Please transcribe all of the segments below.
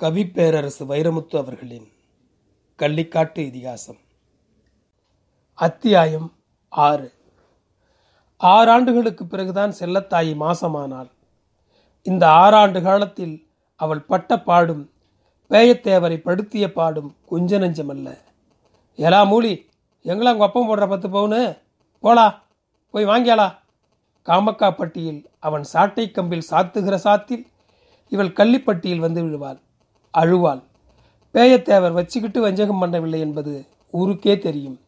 கவிப்பேரரசு வைரமுத்து அவர்களின் கள்ளிக்காட்டு இதிகாசம். அத்தியாயம் ஆறு. ஆறாண்டுகளுக்கு பிறகுதான் செல்லத்தாயி மாசமானாள். இந்த ஆறாண்டு காலத்தில் அவள் பட்ட பாடும் பேயத்தேவரை படுத்திய பாடும் கொஞ்ச நெஞ்சமல்ல எலா மூலி எங்களா உங்கள் அப்பம் போடுற பத்து பவுனு? போலா போய் வாங்கியாளா? காமக்காப்பட்டியில் அவன் சாட்டை கம்பில் சாத்துகிற சாத்தில் இவள் கள்ளிப்பட்டியில் வந்து விழுவாள். அழுவாள். பேயத்தேவர் வச்சுக்கிட்டு வஞ்சகம் பண்ணவில்லை என்பது ஊருக்கே தெரியும்.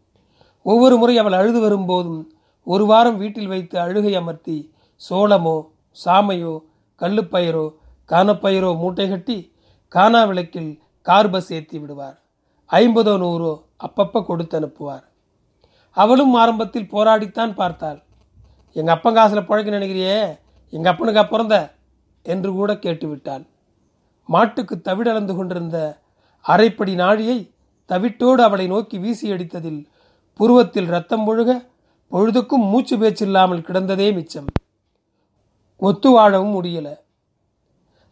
ஒவ்வொரு முறை அவள் அழுது வரும்போதும் ஒரு வாரம் வீட்டில் வைத்து அழுகை அமர்த்தி சோளமோ சாமையோ கல்லுப்பயிரோ கானப்பயிரோ மூட்டை கட்டி கானா விளக்கில் கார் பஸ் ஏற்றி விடுவார். ஐம்பதோ நூறோ அப்பப்போ கொடுத்து அனுப்புவார். அவளும் ஆரம்பத்தில் போராடித்தான் பார்த்தாள். எங்கள் அப்பன் காசில் பழக்க நினைக்கிறியே? எங்கள் அப்பனுக்கு பிறந்த? என்று கூட கேட்டுவிட்டாள். மாட்டுக்கு தவிடளந்து கொண்டிருந்த அரைப்படி நாழியை தவிட்டோடு அவளை நோக்கி வீசி அடித்ததில் புருவத்தில் ரத்தம் முழுக பொழுதுக்கும் மூச்சு பேச்சில்லாமல் கிடந்ததே மிச்சம். ஒத்து வாழவும் முடியல.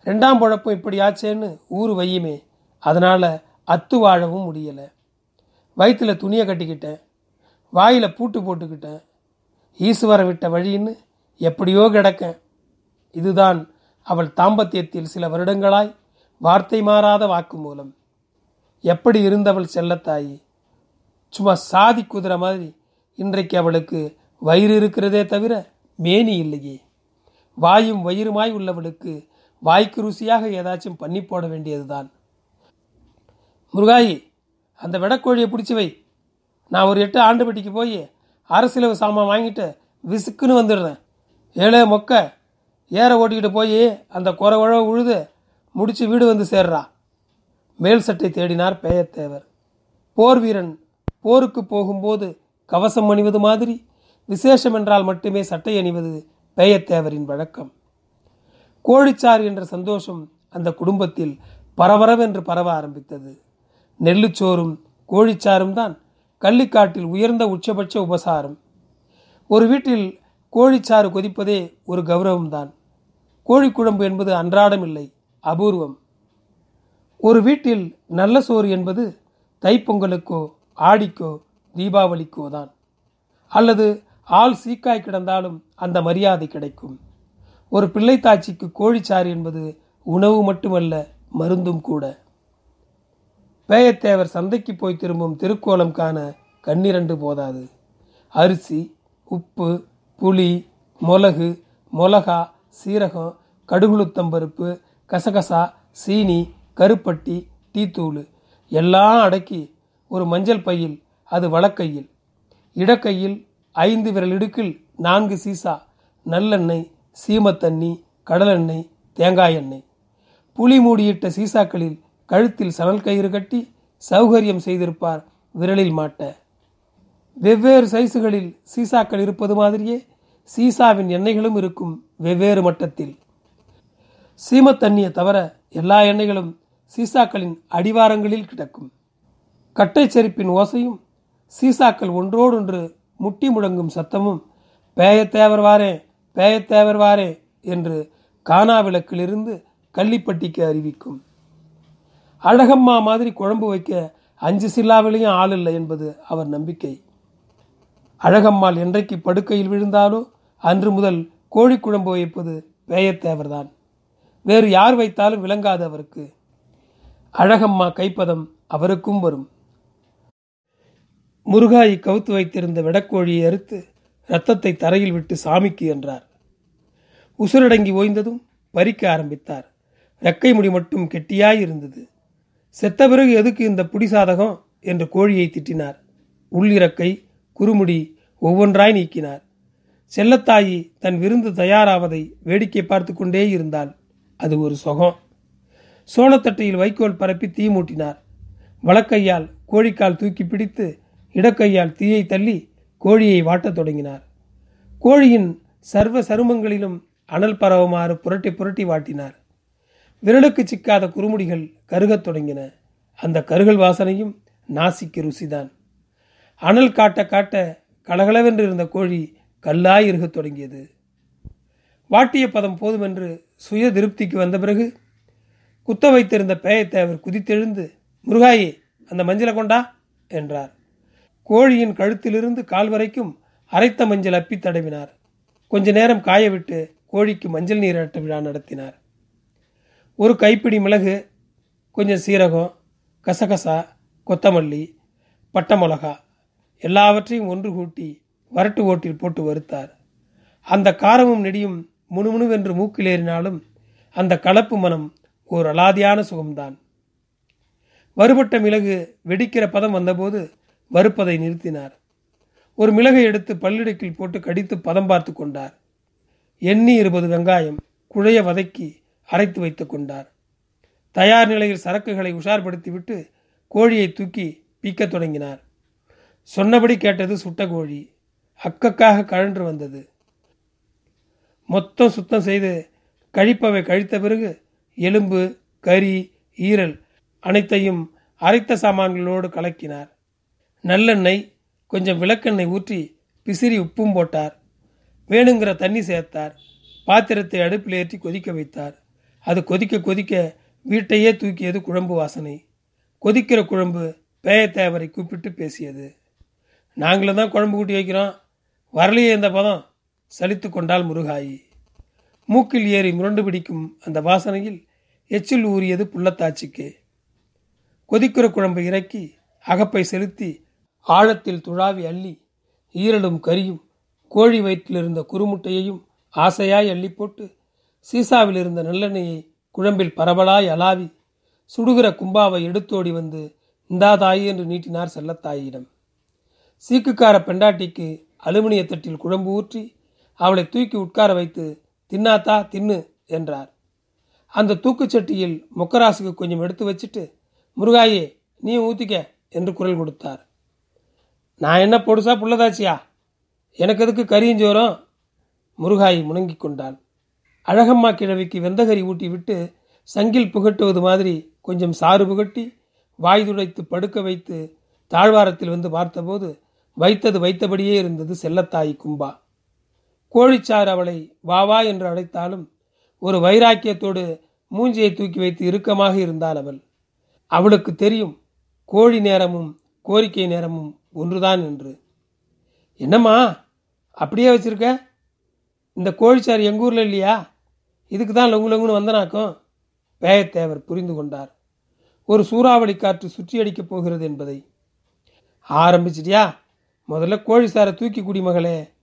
ரெண்டாம் பழப்பம் இப்படி ஆச்சேன்னு ஊர் வையுமே அதனால அத்து வாழவும் முடியல. வயிற்றுல துணியை கட்டிக்கிட்டேன் வாயில் பூட்டு போட்டுக்கிட்டேன் ஈஸ்வரம் விட்ட வழின்னு எப்படியோ கிடக்கேன். இதுதான் அவள் தாம்பத்தியத்தில் சில வருடங்களாய் வார்த்தை மாறாத வாக்கு மூலம். எப்படி இருந்தவள் செல்லத்தாயி? சும்மா சாதி குதிரை மாதிரி இன்றைக்கு அவளுக்கு வயிறு இருக்கிறதே தவிர மேனி இல்லையே. வாயும் வயிறுமாய் உள்ளவளுக்கு வாய்க்கு ருசியாக ஏதாச்சும் பண்ணி போட வேண்டியதுதான். முருகாயி அந்த விடக்கோழியை பிடிச்சி வை. நான் ஒரு எட்டு ஆண்டு பெட்டிக்கு போய் அரசியலவு சாமான் வாங்கிட்டு விசுக்குன்னு வந்துடுறேன். ஏழே மொக்க. ஏற ஓட்டிக்கிட்டு போய் அந்த குறை உழவு உழுது முடிச்சு வீடு வந்து சேர்றா. மேல் சட்டை தேடினார் பேயத்தேவர் போர் வீரன் போருக்கு போகும்போது கவசம் அணிவது மாதிரி விசேஷம் என்றால் மட்டுமே சட்டை அணிவது பேயத்தேவரின் வழக்கம். கோழிச்சாறு என்ற சந்தோஷம் அந்த குடும்பத்தில் பரபரவென்று பரவ ஆரம்பித்தது. நெல்லுச்சோறும் கோழிச்சாரும் தான் கள்ளிக்காட்டில் உயர்ந்த உச்சபட்ச உபசாரம். ஒரு வீட்டில் கோழிச்சாறு கொதிப்பதே ஒரு கௌரவம்தான். கோழிக்குழம்பு என்பது அன்றாடம் இல்லை. அபூர்வம். ஒரு வீட்டில் நல்ல சோறு என்பது தைப்பொங்கலுக்கோ ஆடிக்கோ தீபாவளிக்கோ தான். அல்லது ஆள் சீக்காய் கிடந்தாலும் அந்த மரியாதை கிடைக்கும். ஒரு பிள்ளைத்தாச்சிக்கு கோழிச்சாறு என்பது உணவு மட்டுமல்ல மருந்தும் கூட. பேயத்தேவர் சந்தைக்கு போய் திரும்பும் திருக்கோலம் காண கண்ணிரண்டு போதாது. அரிசி உப்பு புளி மிளகு மிளகா சீரகம் கடுகுளுத்தம்பருப்பு கசகசா சீனி கருப்பட்டி டீத்தூள் எல்லாம் அடக்கி ஒரு மஞ்சள் பையில் அது வழக்கையில் இடக்கையில் ஐந்து விரல் இடுக்கில் நான்கு சீசா நல்லெண்ணெய் சீமத்தண்ணி கடலெண்ணெய் தேங்காய் எண்ணெய். புளி மூடியிட்ட சீசாக்களில் கழுத்தில் சணல் கயிறு கட்டி சௌகரியம் செய்திருப்பார் விரலில் மாட்ட. வெவ்வேறு சைஸுகளில் சீசாக்கள் இருப்பது மாதிரியே சீசாவின் எண்ணெய்களும் இருக்கும் வெவ்வேறு மட்டத்தில். சீமத்தண்ணியை தவிர எல்லா எண்ணெய்களும் சீசாக்களின் அடிவாரங்களில் கிடக்கும். கட்டை செருப்பின் ஓசையும் சீசாக்கள் ஒன்றோடொன்று முட்டி முழங்கும் சத்தமும் பேயத்தேவர் வாரே பேயத்தேவர் வாரே என்று கானா விளக்கிலிருந்து கள்ளிப்பட்டிக்கு அறிவிக்கும். அழகம்மா மாதிரி குழம்பு வைக்க அஞ்சு சில்லாவிலையும் ஆள் இல்லை என்பது அவர் நம்பிக்கை. அழகம்மாள் என்றைக்கு படுக்கையில் விழுந்தாலோ அன்று முதல் கோழி குழம்பு வைப்பது பேயத்தேவர்தான் வேறு யார் வைத்தாலும் விளங்காது அவருக்கு அழகம்மா கைப்பதம் அவருக்கும் வரும். முருகாயை கவுத்து வைத்திருந்த விடக்கோழியை அறுத்து ரத்தத்தை தரையில் விட்டு சாமிக்கு என்றார். உசுரடங்கி ஓய்ந்ததும் பறிக்க ஆரம்பித்தார். ரெக்கை முடி மட்டும் கெட்டியாய் இருந்தது. செத்த பிறகு எதுக்கு இந்த புடி சாதகம் என்று கோழியை திட்டினார். உள்ளிறக்கை குறுமுடி ஒவ்வொன்றாய் நீக்கினார். செல்லத்தாயி தன் விருந்து தயாராவதை வேடிக்கை பார்த்து கொண்டே இருந்தாள். அது ஒரு சொகம். சோளத்தட்டையில் வைக்கோல் பரப்பி தீ மூட்டினார். வலக்கையால் கோழிக்கால் தூக்கி பிடித்து இடக்கையால் தீயை தள்ளி கோழியை வாட்டத் தொடங்கினார். கோழியின் சர்வ சருமங்களிலும் அனல் பரவுமாறு புரட்டி புரட்டி வாட்டினார். விரலுக்கு சிக்காத குறுமுடிகள் கருகத் தொடங்கின. அந்த கருகல் வாசனையும் நாசிக்கு ருசிதான். அனல் காட்ட காட்ட கலகலவென்று இருந்த கோழி கல்லாய் இருக்கத் தொடங்கியது. வாட்டிய பதம் போதுமென்று சுய திருப்திக்கு வந்த பிறகு குத்த வைத்திருந்த பேயத்தேவர் குதித்தெழுந்து முருகாயி அந்த மஞ்சளை கொண்டா? என்றார். கோழியின் கழுத்திலிருந்து கால் வரைக்கும் அரைத்த மஞ்சள் அப்பி தடவினார். கொஞ்ச நேரம் காய விட்டு கோழிக்கு மஞ்சள் நீராட்ட விழா நடத்தினார். ஒரு கைப்பிடி மிளகு கொஞ்சம் சீரகம் கசகசா கொத்தமல்லி பட்டை மிளகா எல்லாவற்றையும் ஒன்று கூட்டி வரட்டு ஓட்டில் போட்டு வறுத்தார். அந்த காரமும் நெடியும் முணுமுணுவென்று மூக்கில் ஏறினாலும் அந்த கலப்பு மனம் ஓர் அலாதியான சுகம்தான். வறுபட்ட மிளகு வெடிக்கிற பதம் வந்தபோது வறுப்பதை நிறுத்தினார். ஒரு மிளகை எடுத்து பல்லிடுக்கில் போட்டு கடித்து பதம் பார்த்து கொண்டார். எண்ணி இருபது வெங்காயம் குழைய வதக்கி அரைத்து வைத்துக் கொண்டார். தயார் நிலையில் சரக்குகளை உஷார்படுத்திவிட்டு கோழியை தூக்கி பீக்கத் தொடங்கினார். சொன்னபடி கேட்டது சுட்ட கோழி. அக்கக்காக கழன்று வந்தது. மொத்தம் சுத்தம் செய்து கழிப்பவை கழித்த பிறகு எலும்பு கறி ஈரல் அனைத்தையும் அரைத்த சாமான்களோடு கலக்கினார். நல்லெண்ணெய் கொஞ்சம் விளக்கெண்ணெய் ஊற்றி பிசிறி உப்பும் போட்டார். வேணுங்கிற தண்ணி சேர்த்தார். பாத்திரத்தை அடுப்பில் ஏற்றி கொதிக்க வைத்தார். அது கொதிக்க கொதிக்க வீட்டையே தூக்கியது குழம்பு வாசனை. கொதிக்கிற குழம்பு பேயத்தேவரை கூப்பிட்டு பேசியது. நாங்களும் தான் குழம்பு கூட்டி வைக்கிறோம். வரலையே இந்த பதம். சலித்து கொண்டால் முருகாயி. மூக்கில் ஏறி முரண்டு பிடிக்கும் அந்த வாசனையில் எச்சில் ஊறியது புள்ளத்தாச்சிக்கு. கொதிக்கிற குழம்பை இறக்கி அகப்பை செலுத்தி ஆழத்தில் துழாவி அள்ளி ஈரலும் கரியும் கோழி வயிற்றில் இருந்த குறுமுட்டையையும் ஆசையாய் அள்ளி போட்டு சீசாவில் இருந்த நல்லெண்ணெயை குழம்பில் பரவலாய் அலாவி சுடுகிற கும்பாவை எடுத்தோடி வந்து இந்தாதாயி என்று நீட்டினார் செல்லத்தாயிடம் சீக்குக்கார பெண்டாட்டிக்கு அலுமினிய தட்டில் குழம்பு ஊற்றி அவளை தூக்கி உட்கார வைத்து தின்னாத்தா தின்னு என்றார். அந்த தூக்குச்சட்டியில் மொக்கராசுக்கு கொஞ்சம் எடுத்து வச்சுட்டு முருகாயே நீ ஊத்திக்க என்று குரல் கொடுத்தார். நான் என்ன பொடுசா புள்ளதாச்சியா? எனக்கு எதுக்கு கரியும் ஜோரம்? முருகாய் கொண்டாள். அழகம்மா கிழவிக்கு வெந்தகரி ஊட்டி விட்டு சங்கில் புகட்டுவது மாதிரி கொஞ்சம் சாறு புகட்டி வாய் துடைத்து படுக்க வைத்து தாழ்வாரத்தில் வந்து பார்த்தபோது வைத்தது வைத்தபடியே இருந்தது செல்லத்தாய் கும்பா. கோழிச்சார் அவளை வா வா என்று அழைத்தாலும் ஒரு வைராக்கியத்தோடு மூஞ்சியை தூக்கி வைத்து இறுக்கமாக இருந்தாள் அவள். அவளுக்கு தெரியும் கோழி நேரமும் கோரிக்கை நேரமும் ஒன்றுதான் என்று. என்னம்மா அப்படியே வச்சிருக்க? இந்த கோழிச்சாறு எங்கள் ஊரில் இல்லையா? இதுக்கு தான் லொங்கு லொங்குன்னு வந்தனாக்கும். பேயத்தேவர் புரிந்து கொண்டார். ஒரு சூறாவளி காற்று சுற்றியடிக்கப் போகிறது என்பதை. ஆரம்பிச்சிட்டியா? முதல்ல கோழிச்சாரை தூக்கி குடிமகளே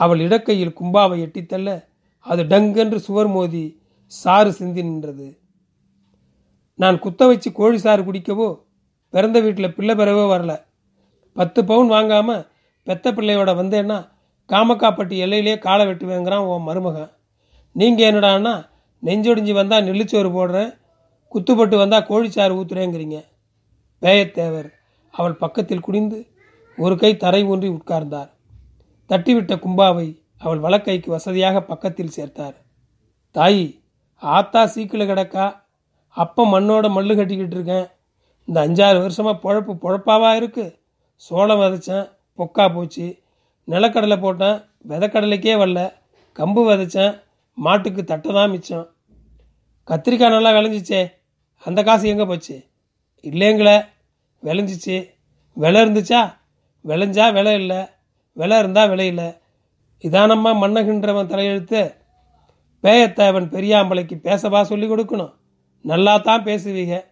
அவள் இடக்கையில் கும்பாவை எட்டித்தள்ள அது டங்கென்று சுவர் மோதி சாறு சிந்தி நின்றது. நான் குத்த வச்சு கோழி சாறு குடிக்கவோ பிறந்த வீட்டில் பிள்ளை பெறவோ வரல. பத்து பவுன் வாங்காம பெத்த பிள்ளையோட வந்தேன்னா காமக்காப்பட்டி எல்லையிலே காலை வெட்டுவேங்கிறான் உன் மருமகன். நீங்கள் என்னடான்னா நெஞ்சொடிஞ்சு வந்தால் நெல்லிச்சோறு போடுறேன் குத்துப்பட்டு வந்தால் கோழிச்சாறு ஊத்துறேங்கிறீங்க. பேயத்தேவர் அவள் பக்கத்தில் குடிந்து ஒரு கை தரை ஊன்றி உட்கார்ந்தார். தட்டிவிட்ட கும்பாவை அவள் வலக்கைக்கு வசதியாக பக்கத்தில் சேர்த்தார். தாயி ஆத்தா சீக்கில் கிடக்கா? அப்போ மண்ணோட மல்லு கட்டிக்கிட்டு இருக்கேன். இந்த அஞ்சாறு வருஷமாக பொழப்பு பொழப்பாவா இருக்கு? சோளம் விதைச்சேன் பொக்கா போச்சு. நிலக்கடலை போட்டேன் விதைக்கடலைக்கே வரல. கம்பு விதைச்சேன் மாட்டுக்கு தட்டை தான் மிச்சம். கத்திரிக்காய் நல்லா விளைஞ்சிச்சே அந்த காசு எங்கே போச்சு? இல்லைங்களே விளைஞ்சிச்சு. விலை இருந்துச்சா? விளைஞ்சா விலை இல்லை. விலை இருந்தால் விலை இதானம்மா மன்னகின்றவன் தலையெழுத்து பேயத்தேவன் பெரியாம்பளைக்கு பேசவா சொல்லி கொடுக்கணும். நல்லா தான் பேசுவீங்க.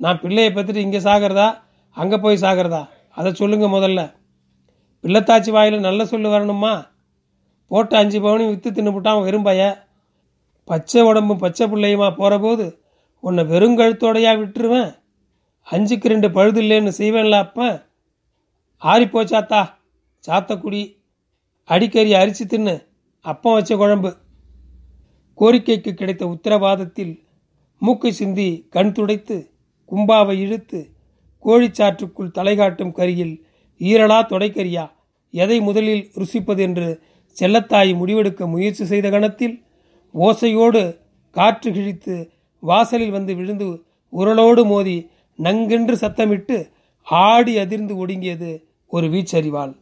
நான் பிள்ளையை பற்றிட்டு இங்கே சாகிறதா? அங்கே போய் சாகிறதா? அதை சொல்லுங்க முதல்ல. பிள்ளைத்தாச்சி வாயில் நல்ல சொல்லு வரணுமா? போட்டு அஞ்சு பவுனையும் விற்று தின்னுபிட்டான் வெறும்பைய பச்சை உடம்பும் பச்சை பிள்ளையுமா போகிற போது உன்னை வெறுங்கழுத்தோடையா விட்டுருவேன். அஞ்சுக்கு ரெண்டு பழுது இல்லைன்னு செய்வேன்ல அப்ப. ஆறிப்போச்சாத்தா சாத்தக்குடி அடிக்கறி அரிசி தின்னு அப்பம் வச்ச குழம்பு. கோரிக்கைக்கு கிடைத்த உத்தரவாதத்தில் மூக்கை சிந்தி கண் துடைத்து கும்பாவை இழுத்து கோழிச்சாற்றுக்குள் தலைகாட்டும் கரியில் ஈரலா தொடைக்கரியா எதை முதலில் ருசிப்பது? என்று செல்லத்தாய் முடிவெடுக்க முயற்சி செய்த கணத்தில் ஓசையோடு காற்று கிழித்து வாசலில் வந்து விழுந்து உரலோடு மோதி நங்கென்று சத்தமிட்டு ஆடி அதிர்ந்து ஒடுங்கியது ஒரு வீச்சறிவாள்.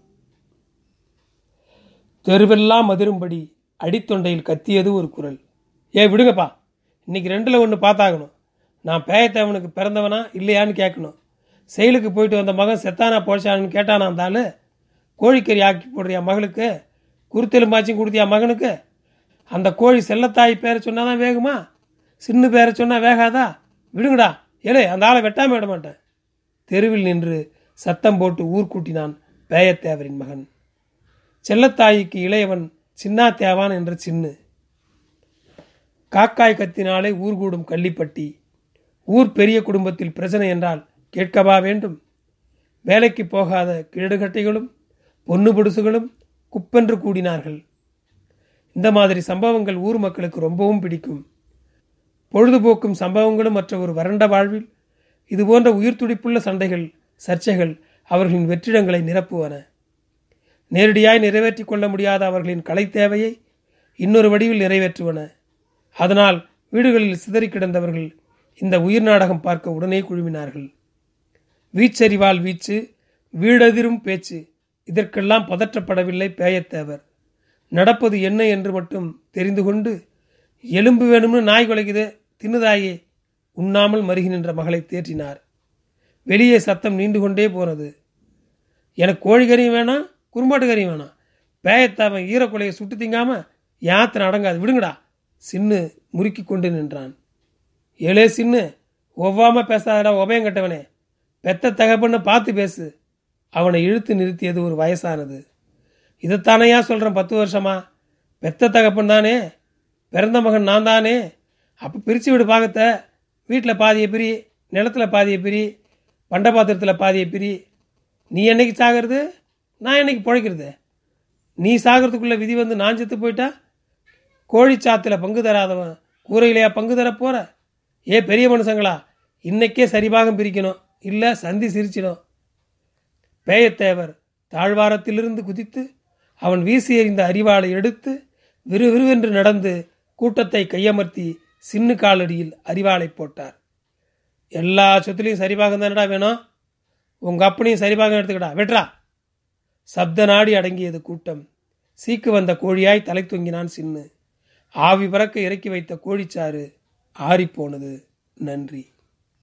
தெருவெல்லாம் அதிரும்படி அடித்தொண்டையில் கத்தியது ஒரு குரல். ஏ விடுங்கப்பா. இன்னைக்கு ரெண்டில் ஒன்று பார்த்தாகணும். நான் பேயத்தேவனுக்கு பிறந்தவனா இல்லையான்னு கேட்கணும். செயலுக்கு போயிட்டு வந்த மகன் செத்தானா போச்சான்னு கேட்டானா இருந்தாலும் கோழிக்கறி ஆக்கி போடுறியா மகளுக்கு? குருத்தெலும்பாச்சும் கொடுத்தியா மகனுக்கு? அந்த கோழி செல்லத்தாய் பேரை சொன்னாதான் வேகுமா? சின்ன பேரை சொன்னால் வேகாதா? விடுங்கடா. ஏலே அந்த ஆளை வெட்டாமல் விட மாட்டேன். தெருவில் நின்று சத்தம் போட்டு ஊர் கூட்டினான் பேயத்தேவரின் மகன். செல்லத்தாய்க்கு இளையவன் சின்னா தேவான் என்ற சின்னு. காக்காய் கத்தினாலே ஊர் கூடும் கள்ளிப்பட்டி. ஊர் பெரிய குடும்பத்தில் பிரச்சனை என்றால் கேட்கவா வேண்டும்? வேலைக்கு போகாத கிழடுகட்டைகளும் பொண்ணு புடுசுகளும் குப்பென்று கூடினார்கள். இந்த மாதிரி சம்பவங்கள் ஊர் மக்களுக்கு ரொம்பவும் பிடிக்கும். பொழுதுபோக்கும் சம்பவங்களும் மற்ற ஒரு வறண்ட வாழ்வில் இதுபோன்ற உயிர் துடிப்புள்ள சண்டைகள் சர்ச்சைகள் அவர்களின் வெற்றிடங்களை நிரப்புவன. நேரடியாய் நிறைவேற்றி கொள்ள முடியாத அவர்களின் கலை தேவையை இன்னொரு வடிவில் நிறைவேற்றுவன. அதனால் வீடுகளில் சிதறி கிடந்தவர்கள் இந்த உயிர் நாடகம் பார்க்க உடனே குழுமினார்கள். வீச்சரிவால் வீச்சு வீடதிரும் பேச்சு இதற்கெல்லாம் பதற்றப்படவில்லை பேயத்தேவர். நடப்பது என்ன என்று மட்டும் தெரிந்து கொண்டு எலும்பு வேணும்னு நாய் குலைக்குது தின்னுதாயே உண்ணாமல் மருகி நின்ற மகளை தேற்றினார். வெளியே சத்தம் நீண்டு கொண்டே போனது. எனக்கு கோழிக்கறியும் வேணாம் குறும்பாட்டுக்காரியும் வேணாம். பேயத்தாவன் ஈரக்குலையை சுட்டு திங்காம யாத்திரை அடங்காது. விடுங்கடா. சின்னு முறுக்கி கொண்டு நின்றான். ஏழே சின்னு ஒவ்வாம பேசாதடா உபயம் கட்டவனே. பெத்த தகப்பன்னு பார்த்து பேசு. அவனை இழுத்து நிறுத்தியது ஒரு வயசானது. இதைத்தானையா சொல்கிறேன் பத்து வருஷமா? பெத்த தகப்பன் தானே. பிறந்த மகன் நான் தானே. அப்போ பிரித்து விடு பாகத்தை. வீட்டில் பாதியை பிரி நிலத்தில் பாதியை பிரி பண்ட பாத்திரத்தில் பாதியை பிரி. நீ என்னைக்கு சாகிறது? நான் என்னைக்கு பிழைக்கிறது? நீ சாகிறதுக்குள்ளே விதி வந்து நான் செத்து போயிட்டா? கோழிச்சாத்தில் பங்கு தராதவன் கூரையிலையா பங்கு தர போகிற ஏ பெரிய மனுஷங்களா இன்னைக்கே சரிபாகம் பிரிக்கணும் இல்லை சந்தி சிரிச்சிடும். பேயத்தேவர் தாழ்வாரத்திலிருந்து குதித்து அவன் வீசி எறிந்த அறிவாளை எடுத்து விறுவிறுவென்று நடந்து கூட்டத்தை கையமர்த்தி சின்னு காலடியில் அறிவாளை போட்டார். எல்லா சொத்துலையும் சரிபாகம் தானடா வேணும்? உங்கள் அப்பனையும் சரிபாகம் எடுத்துக்கடா வெட்ரா சப்த நாடி அடங்கியது கூட்டம். சீக்கு வந்த கோழியாய் தலை தொங்கினான் சின்னு. ஆவி பறக்க இறக்கி வைத்த கோழிச்சாறு ஆறிப்போனது. நன்றி.